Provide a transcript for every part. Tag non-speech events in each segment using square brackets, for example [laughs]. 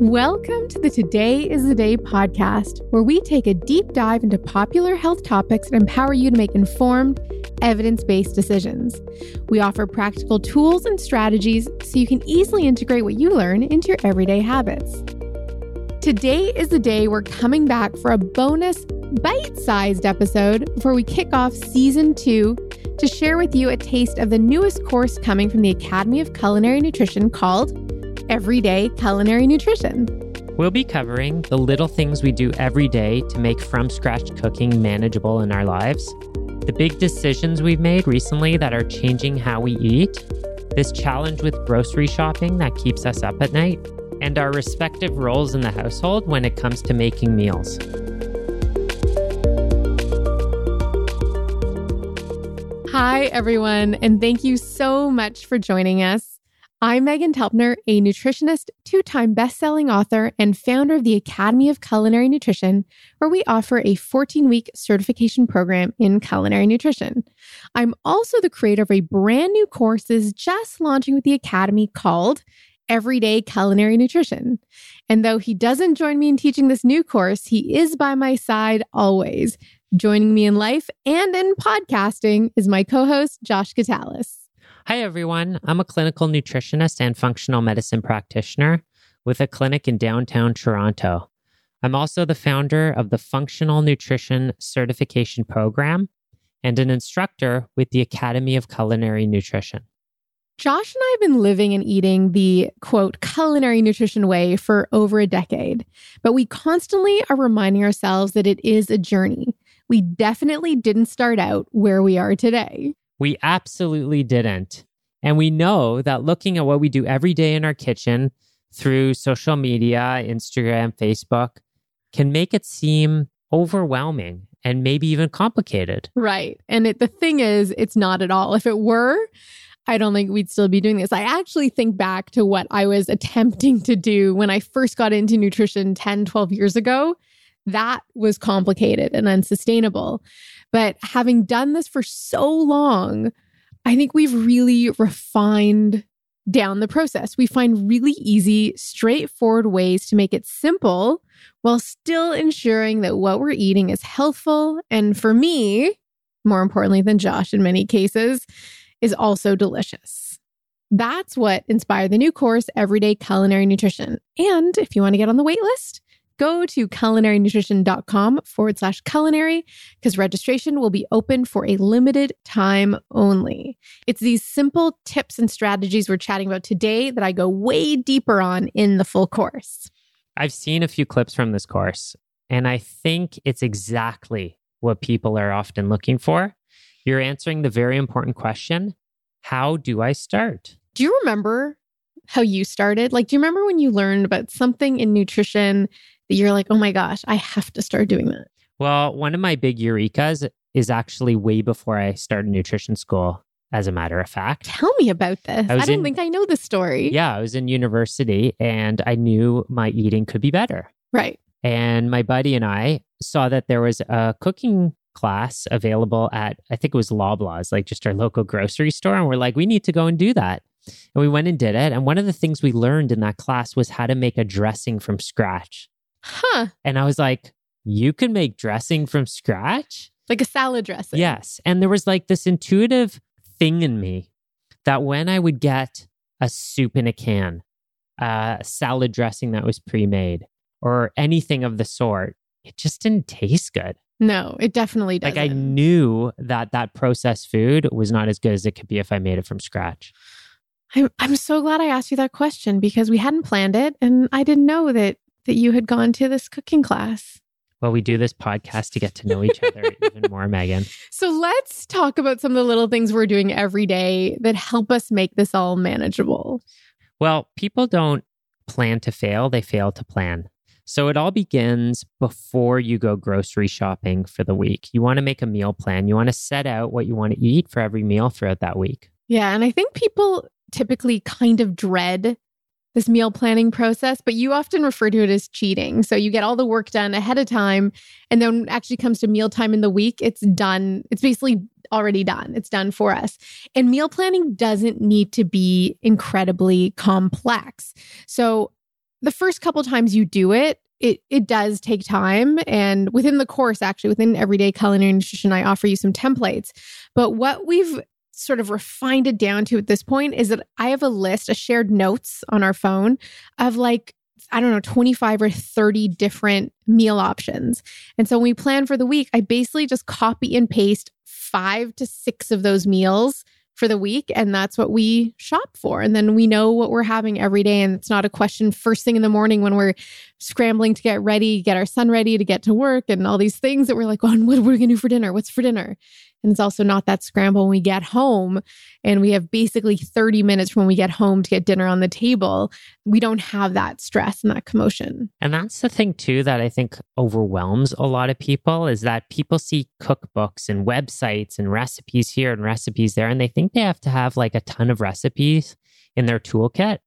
Welcome to the Today is the Day podcast, where we take a deep dive into popular health topics and empower you to make informed, evidence based decisions. We offer practical tools and strategies so you can easily integrate what you learn into your everyday habits. Today is the day we're coming back for a bonus bite sized episode before we kick off season two to share with you a taste of the newest course coming from the Academy of Culinary Nutrition called Everyday Culinary Nutrition. We'll be covering the little things we do every day to make from scratch cooking manageable in our lives, the big decisions we've made recently that are changing how we eat, this challenge with grocery shopping that keeps us up at night, and our respective roles in the household when it comes to making meals. Hi, everyone, and thank you so much for joining us. I'm Meghan Telpner, a nutritionist, two time best selling author, and founder of the Academy of Culinary Nutrition, where we offer a 14 week certification program in culinary nutrition. I'm also the creator of a brand new course that is just launching with the Academy called Everyday Culinary Nutrition. And though he doesn't join me in teaching this new course, he is by my side always. Joining me in life and in podcasting is my co host, Josh Gitalis. Hi, everyone. I'm a clinical nutritionist and functional medicine practitioner with a clinic in downtown Toronto. I'm also the founder of the Functional Nutrition Certification Program and an instructor with the Academy of Culinary Nutrition. Josh and I have been living and eating the quote culinary nutrition way for over a decade, but we constantly are reminding ourselves that it is a journey. We definitely didn't start out where we are today. We absolutely didn't. And we know that looking at what we do every day in our kitchen through social media, Instagram, Facebook, can make it seem overwhelming and maybe even complicated. Right. And it, the thing is, it's not at all. If it were, I don't think we'd still be doing this. I actually think back to what I was [laughs] attempting to do when I first got into nutrition 10, 12 years ago. That was complicated and unsustainable. But having done this for so long, I think we've really refined down the process. We find really easy, straightforward ways to make it simple while still ensuring that what we're eating is healthful. And for me, more importantly than Josh in many cases, is also delicious. That's what inspired the new course, Everyday Culinary Nutrition. And if you want to get on the wait list, go to culinarynutrition.com forward slash culinary because registration will be open for a limited time only. It's these simple tips and strategies we're chatting about today that I go way deeper on in the full course. I've seen a few clips from this course, and I think it's exactly what people are often looking for. You're answering the very important question How do I start? Do you remember how you started? Like, do you remember when you learned about something in nutrition that you're like, oh my gosh, I have to start doing that? Well, one of my big eurekas is actually way before I started nutrition school, as a matter of fact. Tell me about this. I, I don't in, think I know the story. Yeah, I was in university and I knew my eating could be better. Right. And my buddy and I saw that there was a cooking class available at, I think it was Loblaws, like just our local grocery store. And we're like, we need to go and do that. And we went and did it. And one of the things we learned in that class was how to make a dressing from scratch. Huh. And I was like, you can make dressing from scratch? Like a salad dressing. Yes. And there was like this intuitive thing in me that when I would get a soup in a can, a salad dressing that was pre made, or anything of the sort, it just didn't taste good. No, it definitely doesn't. Like I knew that that processed food was not as good as it could be if I made it from scratch. I'm, I'm so glad I asked you that question because we hadn't planned it and I didn't know that that you had gone to this cooking class. Well, we do this podcast to get to know each other [laughs] even more, Meghan. So let's talk about some of the little things we're doing every day that help us make this all manageable. Well, people don't plan to fail, they fail to plan. So it all begins before you go grocery shopping for the week. You want to make a meal plan. You want to set out what you want to eat for every meal throughout that week. Yeah. And I think people typically kind of dread this meal planning process, but you often refer to it as cheating. So you get all the work done ahead of time, and then actually comes to meal time in the week, it's done. It's basically already done. It's done for us. And meal planning doesn't need to be incredibly complex. So the first couple times you do it, it it does take time and within the course actually within everyday culinary nutrition I offer you some templates. But what we've sort of refined it down to at this point is that I have a list, a shared notes on our phone of like I don't know, 25 or 30 different meal options. And so when we plan for the week, I basically just copy and paste five to six of those meals for the week. And that's what we shop for. And then we know what we're having every day. And it's not a question first thing in the morning when we're scrambling to get ready, get our son ready to get to work and all these things that we're like, oh, what are we going to do for dinner? What's for dinner? And it's also not that scramble when we get home and we have basically 30 minutes when we get home to get dinner on the table. We don't have that stress and that commotion. And that's the thing, too, that I think overwhelms a lot of people is that people see cookbooks and websites and recipes here and recipes there, and they think they have to have like a ton of recipes in their toolkit,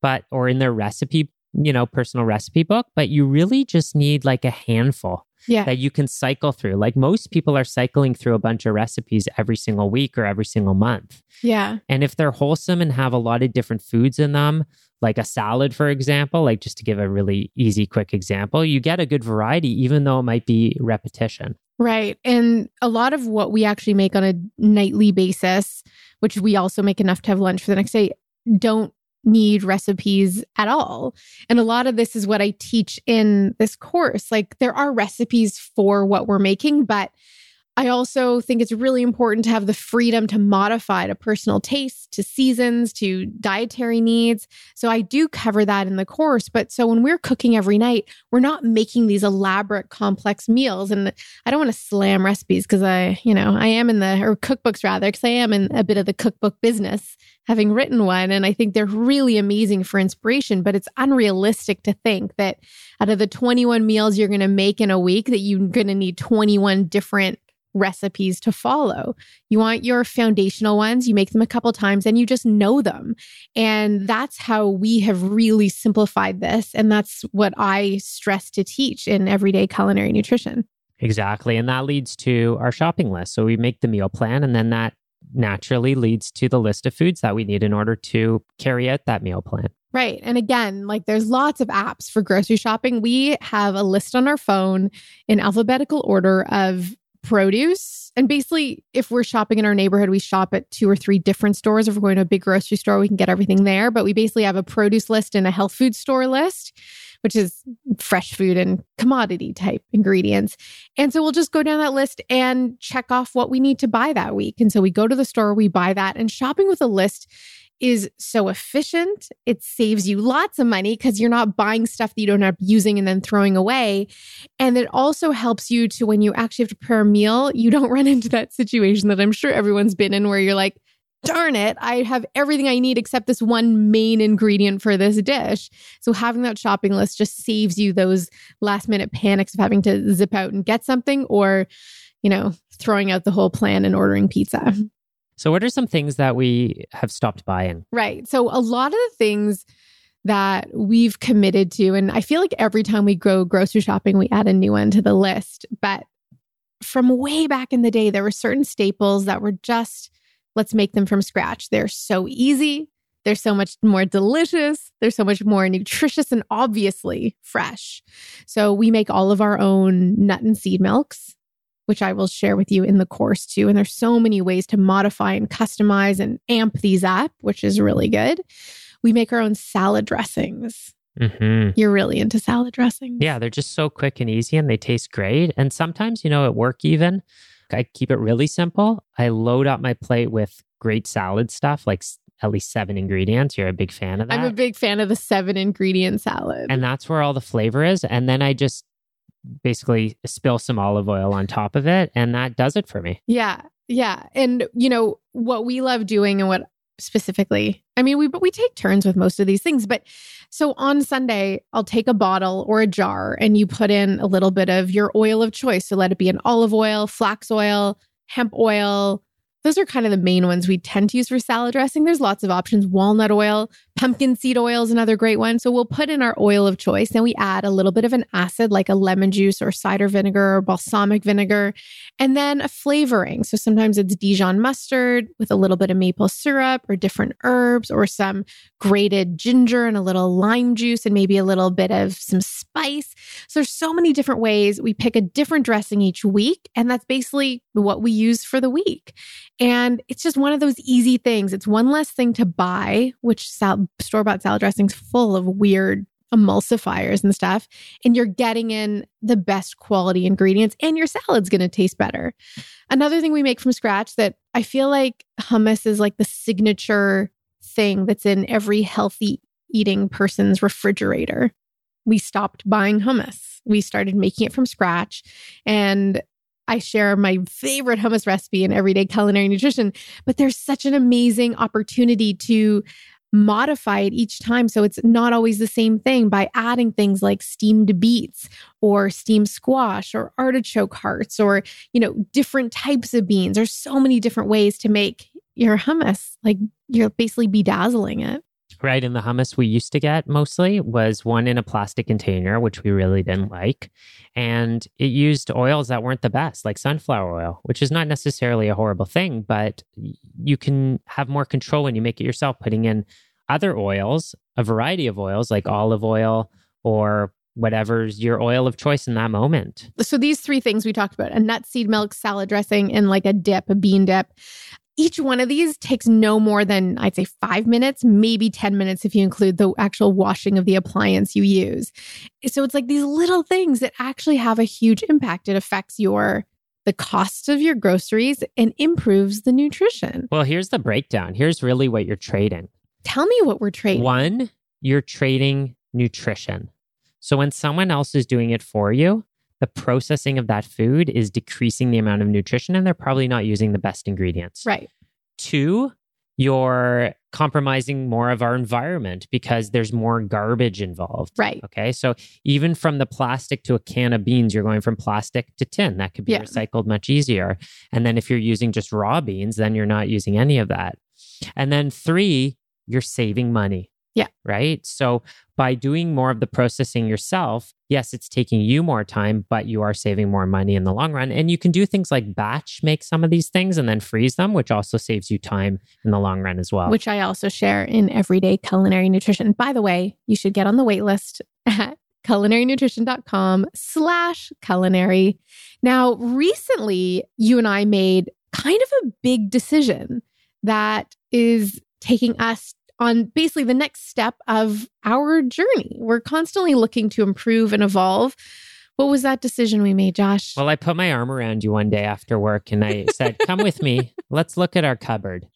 but or in their recipe, you know, personal recipe book, but you really just need like a handful yeah. that you can cycle through. Like most people are cycling through a bunch of recipes every single week or every single month. Yeah. And if they're wholesome and have a lot of different foods in them, like a salad, for example, like just to give a really easy, quick example, you get a good variety, even though it might be repetition. Right. And a lot of what we actually make on a nightly basis, which we also make enough to have lunch for the next day, don't need recipes at all. And a lot of this is what I teach in this course. Like there are recipes for what we're making, but I also think it's really important to have the freedom to modify to personal tastes, to seasons, to dietary needs. So I do cover that in the course. But so when we're cooking every night, we're not making these elaborate, complex meals. And I don't want to slam recipes because I, you know, I am in the, or cookbooks rather, because I am in a bit of the cookbook business having written one. And I think they're really amazing for inspiration, but it's unrealistic to think that out of the 21 meals you're going to make in a week, that you're going to need 21 different recipes to follow. You want your foundational ones, you make them a couple times and you just know them. And that's how we have really simplified this. And that's what I stress to teach in everyday culinary nutrition. Exactly. And that leads to our shopping list. So we make the meal plan and then that naturally leads to the list of foods that we need in order to carry out that meal plan. Right. And again, like there's lots of apps for grocery shopping. We have a list on our phone in alphabetical order of produce. And basically, if we're shopping in our neighborhood, we shop at two or three different stores. If we're going to a big grocery store, we can get everything there. But we basically have a produce list and a health food store list, which is fresh food and commodity type ingredients. And so we'll just go down that list and check off what we need to buy that week. And so we go to the store, we buy that. And shopping with a list is so efficient. It saves you lots of money because you're not buying stuff that you don't end up using and then throwing away. And it also helps you to, when you actually have to prepare a meal, you don't run into that situation that I'm sure everyone's been in where you're like, darn it, I have everything I need except this one main ingredient for this dish. So having that shopping list just saves you those last minute panics of having to zip out and get something or, you know, throwing out the whole plan and ordering pizza. So, what are some things that we have stopped buying? Right. So, a lot of the things that we've committed to, and I feel like every time we go grocery shopping, we add a new one to the list. But from way back in the day, there were certain staples that were just, let's make them from scratch. They're so easy. They're so much more delicious. They're so much more nutritious and obviously fresh. So we make all of our own nut and seed milks which I will share with you in the course too. And there's so many ways to modify and customize and amp these up, which is really good. We make our own salad dressings. Mm-hmm. You're really into salad dressings. Yeah, they're just so quick and easy and they taste great. And sometimes, you know, at work, even I keep it really simple. I load up my plate with great salad stuff, like at least seven ingredients. You're a big fan of that. I'm a big fan of the seven ingredient salad. And that's where all the flavor is. And then I just basically spill some olive oil on top of it and that does it for me. Yeah. Yeah. And you know, what we love doing and what specifically, I mean, we but we take turns with most of these things, but so on Sunday, I'll take a bottle or a jar and you put in a little bit of your oil of choice. So let it be an olive oil, flax oil, hemp oil, those are kind of the main ones we tend to use for salad dressing. There's lots of options. Walnut oil, pumpkin seed oil is another great one. So we'll put in our oil of choice and we add a little bit of an acid like a lemon juice or cider vinegar or balsamic vinegar, and then a flavoring. So sometimes it's Dijon mustard with a little bit of maple syrup or different herbs or some grated ginger and a little lime juice and maybe a little bit of some spice. So there's so many different ways. We pick a different dressing each week, and that's basically what we use for the week. And it's just one of those easy things. It's one less thing to buy, which sal- store bought salad dressings full of weird emulsifiers and stuff. And you're getting in the best quality ingredients, and your salad's going to taste better. Another thing we make from scratch that I feel like hummus is like the signature thing that's in every healthy eating person's refrigerator. We stopped buying hummus. We started making it from scratch. And I share my favorite hummus recipe in everyday culinary nutrition, but there's such an amazing opportunity to modify it each time. So it's not always the same thing by adding things like steamed beets or steamed squash or artichoke hearts or you know different types of beans. There's so many different ways to make your hummus. Like you're basically bedazzling it right? And the hummus we used to get mostly was one in a plastic container, which we really didn't like. And it used oils that weren't the best, like sunflower oil, which is not necessarily a horrible thing, but you can have more control when you make it yourself, putting in other oils, a variety of oils like olive oil or whatever's your oil of choice in that moment. So these three things we talked about, a nut seed milk salad dressing and like a dip, a bean dip. Each one of these takes no more than I'd say 5 minutes, maybe 10 minutes if you include the actual washing of the appliance you use. So it's like these little things that actually have a huge impact. It affects your the cost of your groceries and improves the nutrition. Well, here's the breakdown. Here's really what you're trading. Tell me what we're trading. One, you're trading nutrition. So when someone else is doing it for you, the processing of that food is decreasing the amount of nutrition and they're probably not using the best ingredients. Right. Two, you're compromising more of our environment because there's more garbage involved. Right. Okay. So even from the plastic to a can of beans, you're going from plastic to tin. That could be yeah. recycled much easier. And then if you're using just raw beans, then you're not using any of that. And then three, you're saving money. Yeah. Right. So by doing more of the processing yourself, yes, it's taking you more time, but you are saving more money in the long run. And you can do things like batch make some of these things and then freeze them, which also saves you time in the long run as well. Which I also share in everyday culinary nutrition. By the way, you should get on the wait list at culinarynutrition.com slash culinary. Now, recently, you and I made kind of a big decision that is taking us on basically the next step of our journey. We're constantly looking to improve and evolve. What was that decision we made, Josh? Well, I put my arm around you one day after work and I said, Come with me. Let's look at our cupboard.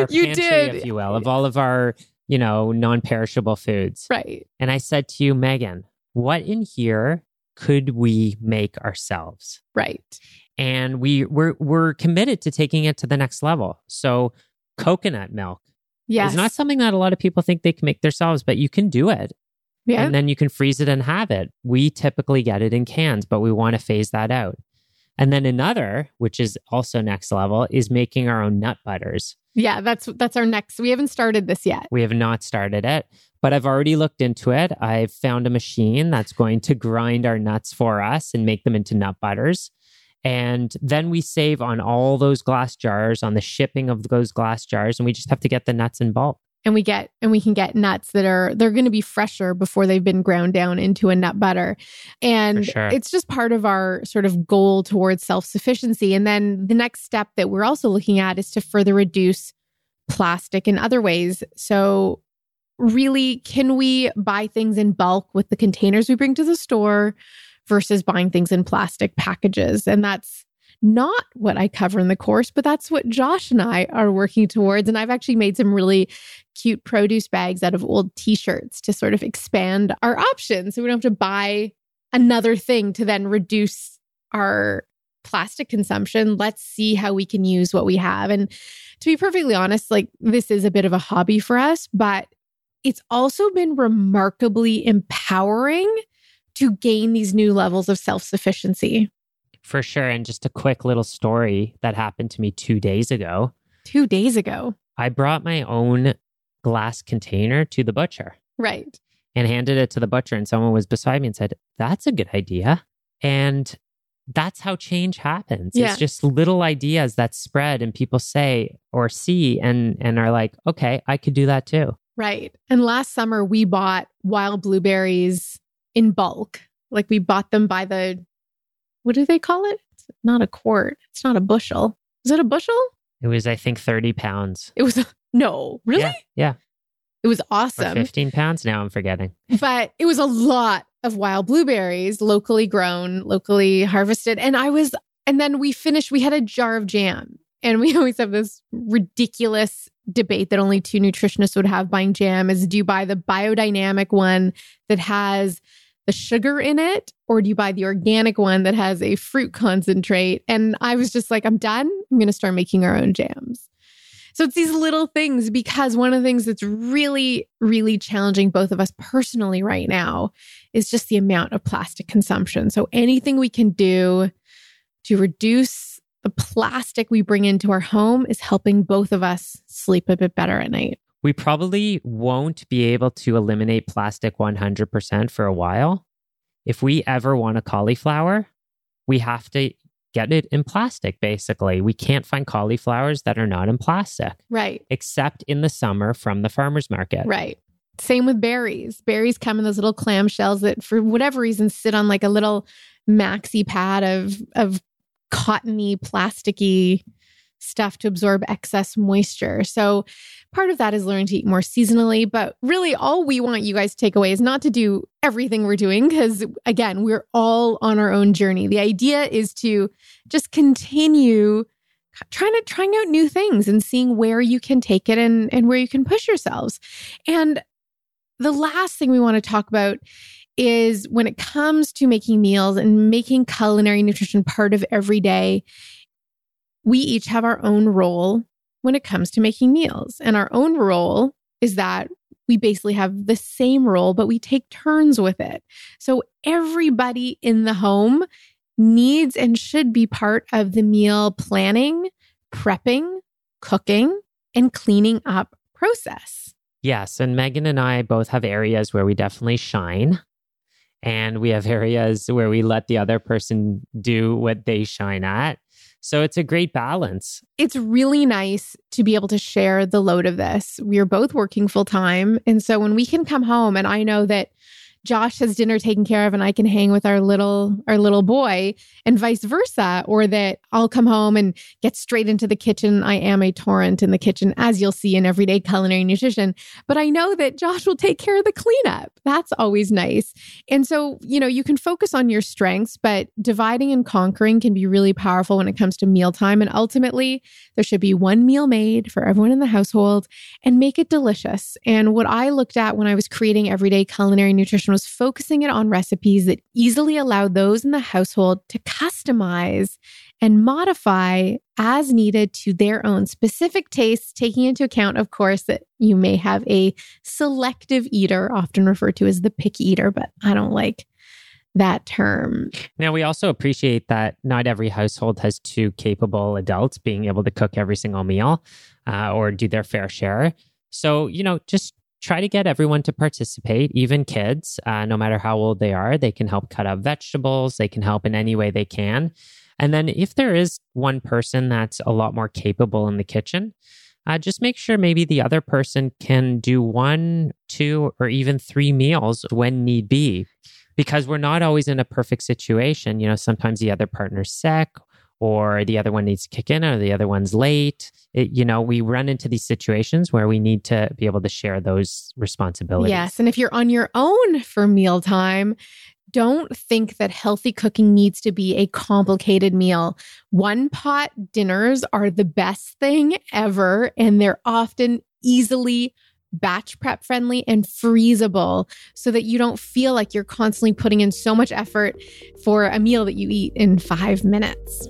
Our you pantry, did. if you will, of all of our, you know, non perishable foods. Right. And I said to you, Meghan, what in here could we make ourselves? Right. And we we're we're committed to taking it to the next level. So coconut milk Yes. It's not something that a lot of people think they can make themselves, but you can do it. Yeah. And then you can freeze it and have it. We typically get it in cans, but we want to phase that out. And then another, which is also next level, is making our own nut butters. Yeah, that's that's our next. We haven't started this yet. We have not started it, but I've already looked into it. I've found a machine that's going to grind our nuts for us and make them into nut butters. And then we save on all those glass jars, on the shipping of those glass jars, and we just have to get the nuts in bulk. And we get and we can get nuts that are they're going to be fresher before they've been ground down into a nut butter. And sure. it's just part of our sort of goal towards self-sufficiency. And then the next step that we're also looking at is to further reduce plastic in other ways. So really can we buy things in bulk with the containers we bring to the store? Versus buying things in plastic packages. And that's not what I cover in the course, but that's what Josh and I are working towards. And I've actually made some really cute produce bags out of old t shirts to sort of expand our options. So we don't have to buy another thing to then reduce our plastic consumption. Let's see how we can use what we have. And to be perfectly honest, like this is a bit of a hobby for us, but it's also been remarkably empowering to gain these new levels of self sufficiency. For sure. And just a quick little story that happened to me two days ago. Two days ago. I brought my own glass container to the butcher. Right. And handed it to the butcher, and someone was beside me and said, That's a good idea. And that's how change happens. Yeah. It's just little ideas that spread and people say or see and and are like, okay, I could do that too. Right. And last summer we bought wild blueberries in bulk. Like we bought them by the what do they call it? It's not a quart. It's not a bushel. Is it a bushel? It was, I think, 30 pounds. It was no, really? Yeah. yeah. It was Or awesome. 15 pounds. Now I'm forgetting. [laughs] but it was a lot of wild blueberries, locally grown, locally harvested. And I was, and then we finished, we had a jar of jam. And we [laughs] always have this ridiculous debate that only two nutritionists would have buying jam is do you buy the biodynamic one that has the sugar in it, or do you buy the organic one that has a fruit concentrate? And I was just like, I'm done. I'm going to start making our own jams. So it's these little things because one of the things that's really, really challenging both of us personally right now is just the amount of plastic consumption. So anything we can do to reduce the plastic we bring into our home is helping both of us sleep a bit better at night. We probably won't be able to eliminate plastic 100% for a while. If we ever want a cauliflower, we have to get it in plastic, basically. We can't find cauliflowers that are not in plastic, Right. except in the summer from the farmer's market. Right. Same with berries. Berries come in those little clamshells that, for whatever reason, sit on like a little maxi pad of of cottony, plasticky stuff to absorb excess moisture. So part of that is learning to eat more seasonally. But really, all we want you guys to take away is not to do everything we're doing, because again, we're all on our own journey. The idea is to just continue trying to trying out new things and seeing where you can take it and and where you can push yourselves. And the last thing we want to talk about is when it comes to making meals and making culinary nutrition part of every day, we each have our own role when it comes to making meals. And our own role is that we basically have the same role, but we take turns with it. So everybody in the home needs and should be part of the meal planning, prepping, cooking, and cleaning up process. Yes. And Meghan and I both have areas where we definitely shine. And we have areas where we let the other person do what they shine at. So it's a great balance. It's really nice to be able to share the load of this. We are both working full time. And so when we can come home and I know that Josh has dinner taken care of and I can hang with our little our little boy and vice versa or that I'll come home and get straight into the kitchen. I am a torrent in the kitchen as you'll see in everyday culinary nutrition, but I know that Josh will take care of the cleanup. That's always nice. And so, you know, you can focus on your strengths, but dividing and conquering can be really powerful when it comes to mealtime and ultimately there should be one meal made for everyone in the household and make it delicious. And what I looked at when I was creating everyday culinary nutrition was focusing it on recipes that easily allow those in the household to customize and modify as needed to their own specific tastes, taking into account, of course, that you may have a selective eater, often referred to as the picky eater, but I don't like that term. Now, we also appreciate that not every household has two capable adults being able to cook every single meal uh, or do their fair share. So, you know, just try to get everyone to participate, even kids, uh, no matter how old they are. They can help cut up vegetables, they can help in any way they can. And then if there is one person that's a lot more capable in the kitchen, uh, just make sure maybe the other person can do one, two, or even three meals when need be. Because we're not always in a perfect situation. You know, sometimes the other partner's sick or the other one needs to kick in or the other one's late. It, you know, we run into these situations where we need to be able to share those responsibilities. Yes. And if you're on your own for mealtime, don't think that healthy cooking needs to be a complicated meal. One pot dinners are the best thing ever, and they're often easily batch prep friendly and freezable so that you don't feel like you're constantly putting in so much effort for a meal that you eat in five minutes.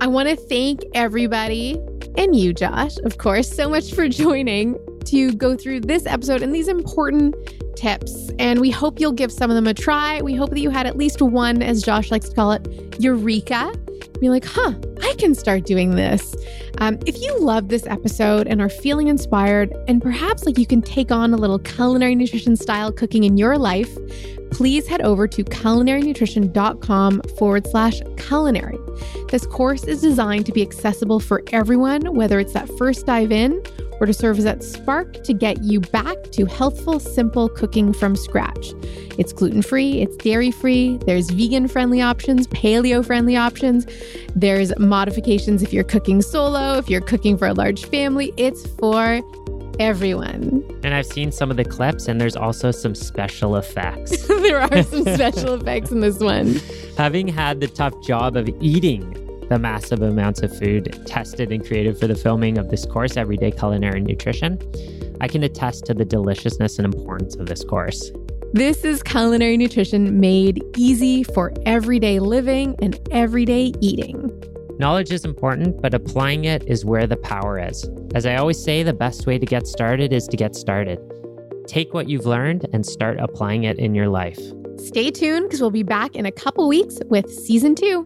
I want to thank everybody and you, Josh, of course, so much for [laughs] joining to go through this episode and these important tips. And we hope you'll give some of them a try. We hope that you had at least one, as Josh likes to call it, eureka. be like, huh, I can start doing this. Um, if you love this episode and are feeling inspired, and perhaps like you can take on a little culinary nutrition style cooking in your life, please head over to culinarynutrition.com forward slash culinary. This course is designed to be accessible for everyone, whether it's that first dive in or to serve as that spark to get you back to healthful, simple cooking from scratch. It's gluten free, it's dairy free, there's vegan friendly options, paleo friendly options, there's modifications if you're cooking solo, if you're cooking for a large family. It's for everyone. And I've seen some of the clips, and there's also some special effects. [laughs] there are some [laughs] special effects in this one. Having had the tough job of eating the massive amounts of food tested and created for the filming of this course, Everyday Culinary Nutrition, I can attest to the deliciousness and importance of this course. This is culinary nutrition made easy for everyday living and everyday eating. Knowledge is important, but applying it is where the power is. As I always say, the best way to get started is to get started. Take what you've learned and start applying it in your life. Stay tuned because we'll be back in a couple weeks with season two.